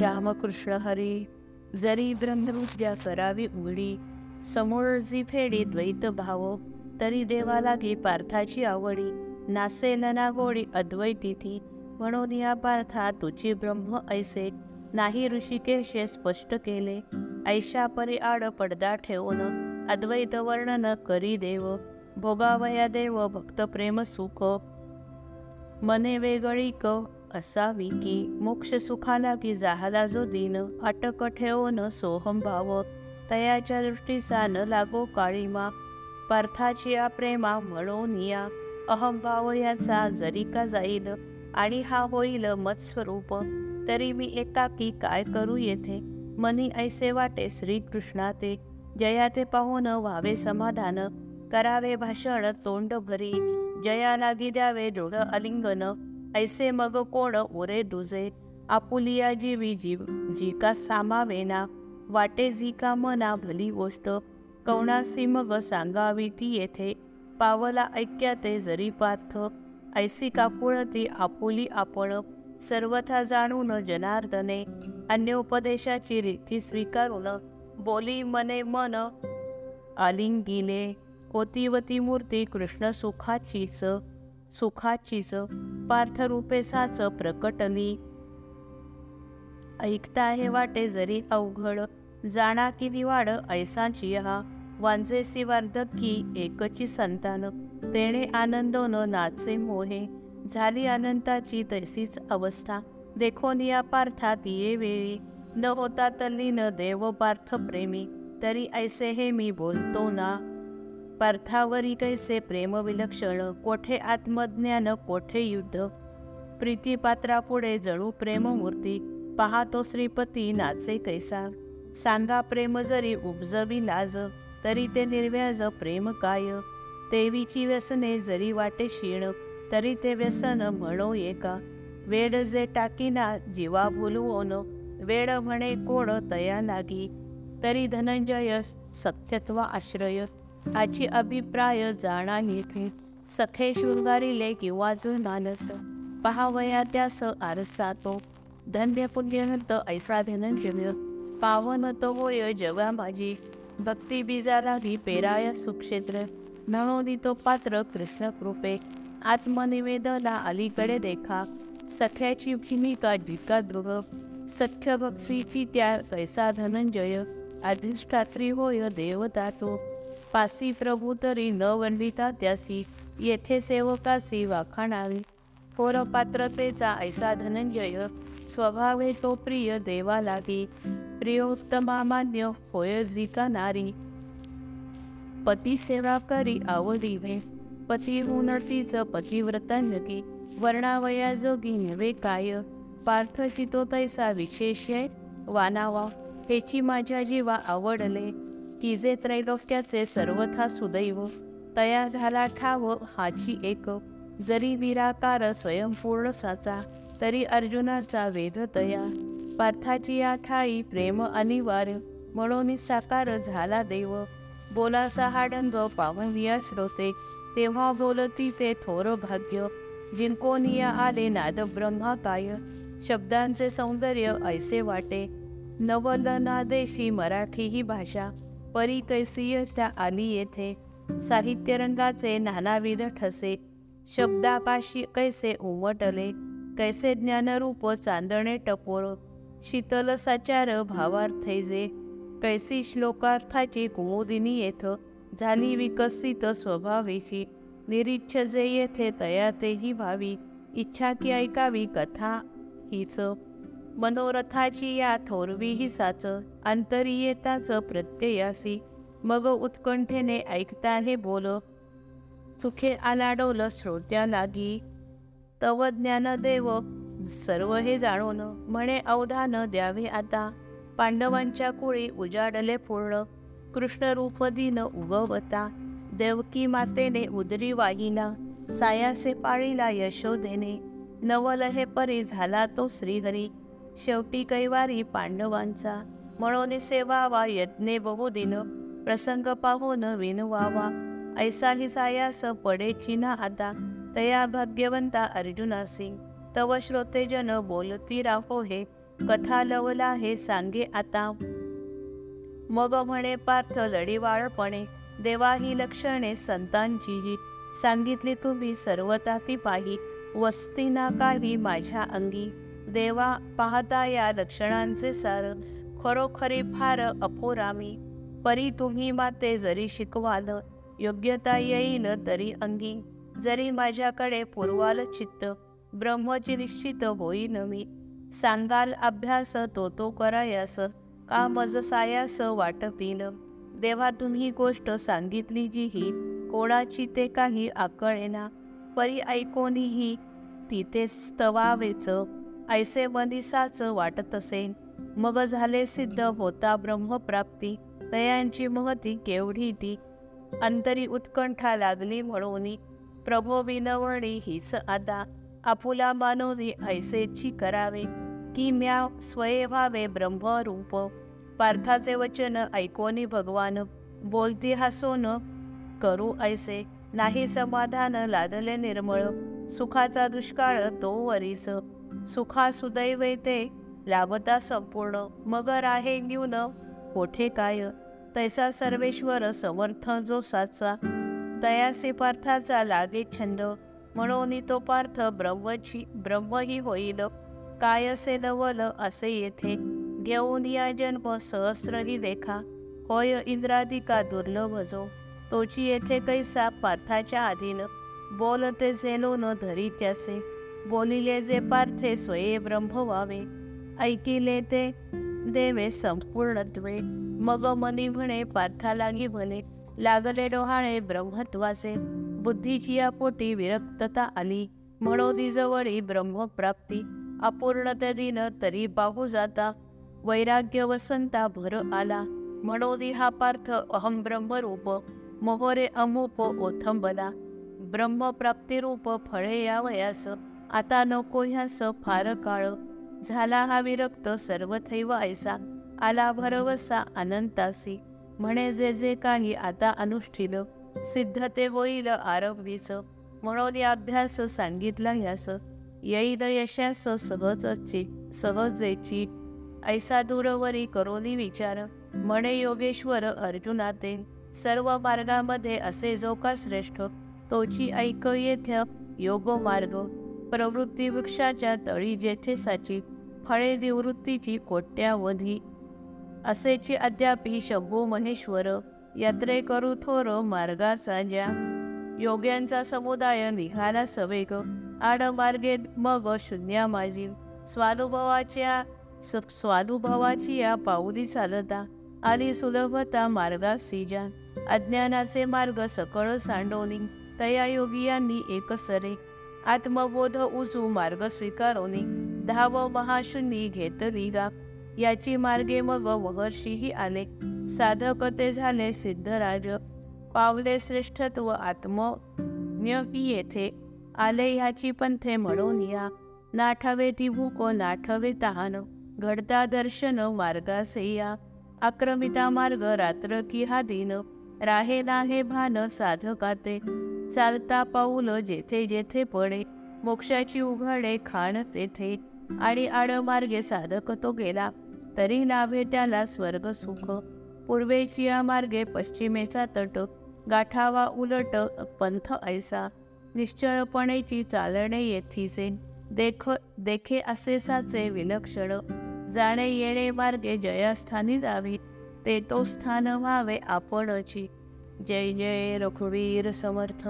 रामकृष्ण हरी जरी ब्रह्मविद्या करावी उघडी समोर जी फेडी द्वैत भाव तरी देवा लागे पार्थाची आवडी नासेल ना गोडी अद्वैतिथी म्हणून या पार्था तुझी ब्रह्म ऐसे नाही ऋषिकेशे स्पष्ट केले ऐशा परी आड पडदा ठेवून अद्वैत वर्णन करी देव भोगावया देव भक्त प्रेम सुख मने वेगळी क असावी की मोक्ष सुखाला की जाहाला जो दिन अटक ठेवून सोहम भाव. तयाच्या दृष्टीचा न लागो काळीमा पार्थाची या प्रेमा म्हणून या अहंभाव याचा जरी का जाईल आणि हा होईल मत्स्वरूप तरी मी एकाकी काय करू येथे? मनी ऐसे वाटे श्रीकृष्णा ते जया ते पाहून व्हावे समाधान. करावे भाषण तोंड भरी जया लागी द्यावे दृढ अलिंगन. ऐसे मग कोण उरे दुजे? आपुलिया जीवी जीव जी का सामावेना वाटे जी का मना भली गोष्ट. कवणासी मग सांगावी ती येथे? पावला ऐक्याते जरी पार्थ. ऐसी कापुळती आपुली आपण. सर्वथा जाणून जनार्दने अन्य उपदेशाची रीती स्वीकारून बोली मने मन आलिंगिले कोतीवती मूर्ती कृष्ण सुखाचीच. सुखाचीच पार्थरूपे साच प्रकटली ऐकता हे वाटे जरी अवघड जाणा की दिवाड ऐसाची हा. वांजेसी वार्धकी एकची संतान तेणे आनंदोन नाचे मोहे. झाली अनंताची तैसीच अवस्था देखोनिया पार्थात ये वेळी. न होता तल्लीन देव पार्थ प्रेमी तरी ऐसे हे मी बोलतो ना. पार्थावरी कैसे प्रेम विलक्षण कोठे आत्मज्ञान कोठे युद्ध? प्रीतीपात्रापुढे जळू जणू प्रेममूर्ती पाहतो श्रीपती नाचे कैसा. सांगा प्रेम जरी उपजवी लाज तरी ते निर्व्याज प्रेम काय? देवीची व्यसने जरी वाटे क्षीण तरी ते व्यसन म्हणो एका. वेड जे टाकीना जीवा भुलवोन वेड म्हणे कोण तया लागी तरी धनंजय सत्यत्व आश्रय. आची अभिप्राय जाणा येथे सखे शृंगारिले किंवा मानस. पहावया त्यास आरसा तो. धन्य पुण्यवंत ऐसा धनंजय पावन तो होय जगा माझी. भक्ती बीजाला पेराय सुक्षेत्र. म्हणून तो पात्र कृष्ण कृपे. आत्मनिवेदना अलीकडे देखा. सख्याची भूमिका ढिका दृढ. सख्य भक्तीची त्या कैसा धनंजय अधिष्ठात्री होय देवता तो. पासी प्रभू तरी न वनविता त्यासी. येथे सेवकासी वाखाणावी. थोर पात्रतेचा ऐसा धनंजय स्वभावे तो प्रिय देवा लागी प्रियोत्तमा मान्य होय जिका नारी. पती सेवा करी आवडीवे पती उनतीच पतिव्रतांगी. वर्णावया जोगी नव्हे काय. पार्थ चितो तैसा विशेष वानावा हेची माझ्या जीवा आवडले. की जे त्रैलोक्याचे सर्वथा सुदैव तया घाला ठाव हाची एक. जरी विराकार स्वयंपूर्ण साचा तरी अर्जुनाचा वेध तया. पार्थाची या ठाई प्रेम अनिवार्य म्हणून साकार झाला देव. बोला सहाडंग पावनिया श्रोते तेव्हा बोलतीचे थोर भाग्य. जिंकोनिया आले नाद ब्रह्मा काय? शब्दांचे सौंदर्य ऐसे वाटे. नवलनादेशी मराठी ही भाषा. परी कैसीय त्या आली येथे. साहित्यरंगाचे नानाविध ठसे शब्दापाशी कैसे उमटले कैसे ज्ञानरूप चांदणे टपोर शीतल साचार भावार्थे जे कैसी श्लोकार्थाची कुमुदिनी येथ झाली विकसित स्वभावेची निरीच्छ जे येथे तया तेही भावी इच्छा की ऐकावी कथा हीच. मनोरथाची या थोरवी हिसाच साच प्रत्ययासी. मग उत्कंठेने ऐकता हे बोल सुखे आलाडवल श्रोत्या लागी तव ज्ञान देव सर्व हे जाणून म्हणे अवधान द्यावे आता. पांडवांच्या कुळी उजाडले पूर्ण कृष्ण रूप दिन उगवता. देवकी मातेने उदरी वाहिला सायासे पाळीला यशोदेने नवल हे परी झाला तो श्रीहरी. शेवटी कैवारी पांडवांचा म्हणून सेवावा यज्ञे बहुदिन प्रसंग पाहून विनवावा ऐसाही सायास पडेची ना आता तया भाग्यवंता अर्जुनासी तव श्रोतेजन बोलती राहो हे कथा लवला हे सांगे आता. मग म्हणे पार्थ लढीवाळपणे देवा ही लक्षणे संतांची जी सांगितली तुम्ही सर्वता ती पाही वस्ती ना काही माझ्या अंगी. देवा पाहता या लक्षणांचे सार खरोखरी फार अपोरामी परी तुम्ही माते जरी शिकवाल योग्यता येईन तरी अंगी. जरी माझ्याकडे पुरवाल चित्त ब्रह्मची निश्चित होईन मी. सांगाल अभ्यास तो तो करायास का मज सायास वाटतीन. देवा तुम्ही गोष्ट सांगितली जी ही कोणाची ते काही आकळेना. परी ऐकोनीही तिथे स्तवावेच ऐसे मनिसाच वाटत असे मग झाले सिद्ध होता ब्रह्मप्राप्ती. तयांची महती केवढी ती. अंतरी उत्कंठा लागली म्हणून प्रभो विनवणी हीच आता. आपुला मानवनी ऐसेची करावे. की म्या स्वये व्हावे ब्रह्मरूप. पार्थाचे वचन ऐकोनी भगवान. बोलती हसोन करू ऐसे नाही समाधान लादले निर्मळ. सुखाचा दुष्काळ तो वरीच सुखा सुदैवे ते लाभता संपूर्ण. मगर आहे न्यून कोठे काय? तैसा सर्वेश्वर समर्थ जो साचा. तयासी पार्थाचा लागे छंद. म्हणून तो पार्थ ब्रह्मची ब्रह्मही होईल काय असे नवल असे येथे. घेऊन या जन्म सहस्रही देखा होय इंद्रादिका दुर्लभ जो. तोची येथे कैसा पार्थाच्या आधीन. बोलते झेलो न धरी त्याचे बोलिले जे पार्थे स्वये ब्रह्म व्हावे ऐकिले ते देवे संपूर्णत्वे मग मनी म्हणे पार्था लागी म्हणे लागले डोहाळे ब्रह्मत्वाचे. बुद्धीची पोटी विरक्तता आली. म्हणोनी जवळी ब्रह्मप्राप्ती. अपूर्णते दिन तरी पाहू जाता. वैराग्य वसंता भर आला. म्हणोदी हा पार्थ अहम ब्रह्मरूप. मोहरे अमूप ओथंबला. ब्रह्मप्राप्तिरूप फळे यावयास. आता नको ह्यास फार काळ. झाला हा विरक्त सर्वथैव ऐसा. आला भरवसा अनंतासी. म्हणे जे जे काही आता अनुष्ठिल. सिद्ध ते होईल आरंभीच. म्हणून या अभ्यास सांगितला यास. येईल यशास सहजची सहजेची. ऐसा दूरवरी करोनी विचार. म्हणे योगेश्वर अर्जुनाते सर्व मार्गामध्ये असे जो का श्रेष्ठ तोची ऐक येथ योग मार्ग प्रवृत्ती वृक्षाच्या तळी जेथे साची फळे निवृत्तीची कोट्यावधी. असेची अद्यापी शंभू महेश्वर यात्रे करू थोर मार्गाचा ज्या. योग्यांचा समुदाय निघाला सवेग आडमार्गे मग शून्या माझी स्वानुभवाच्या स्वानुभवाची या पाऊली चालता आली सुलभता मार्गा सीजा अज्ञानाचे मार्ग सकळ सांडवली तया योगियांनी एकसरे. आत्मबोध उजू मार्ग स्वीकारोनी. धाव महाशून्य घेतली गा याची मार्गे मग महर्षीही आले. साधक ते झाले सिद्धराज. पावले श्रेष्ठत्व आत्मज्ञ येथे. आले ह्याची पंथे म्हणून या. नाठावे ती नाठवे तहान. घडता दर्शन मार्गासे या. आक्रमिता मार्ग रात्र की हा दिन. राहे नाहे भान साधकाते. चालता पाऊल जेथे जेथे पडे मोक्षाची उघडे खाण तेथे. आणि आडमार्गे साधक तो गेला तरी लाभे त्याला स्वर्ग सुख. पूर्वेची या मार्गे पश्चिमेचा तट गाठावा उलट पंथ ऐसा. निश्चळपणेची चालणे येथीचे देख देखे असे साचे विलक्षण. जाणे येणे मार्गे जयास्थानी जावे ते तो स्थान व्हावे आपणची. जय जय रघुवीर समर्थ।